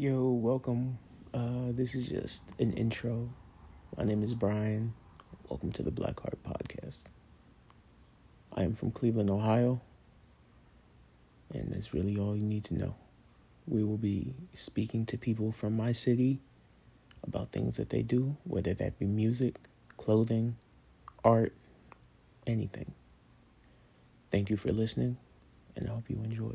Yo, welcome. Uh, this is just an intro. My name is Brian. Welcome to the Blackheart Podcast. I am from Cleveland, Ohio, and that's really all you need to know. We will be speaking to people from my city about things that they do, whether that be music, clothing, art, anything. Thank you for listening, and I hope you enjoy.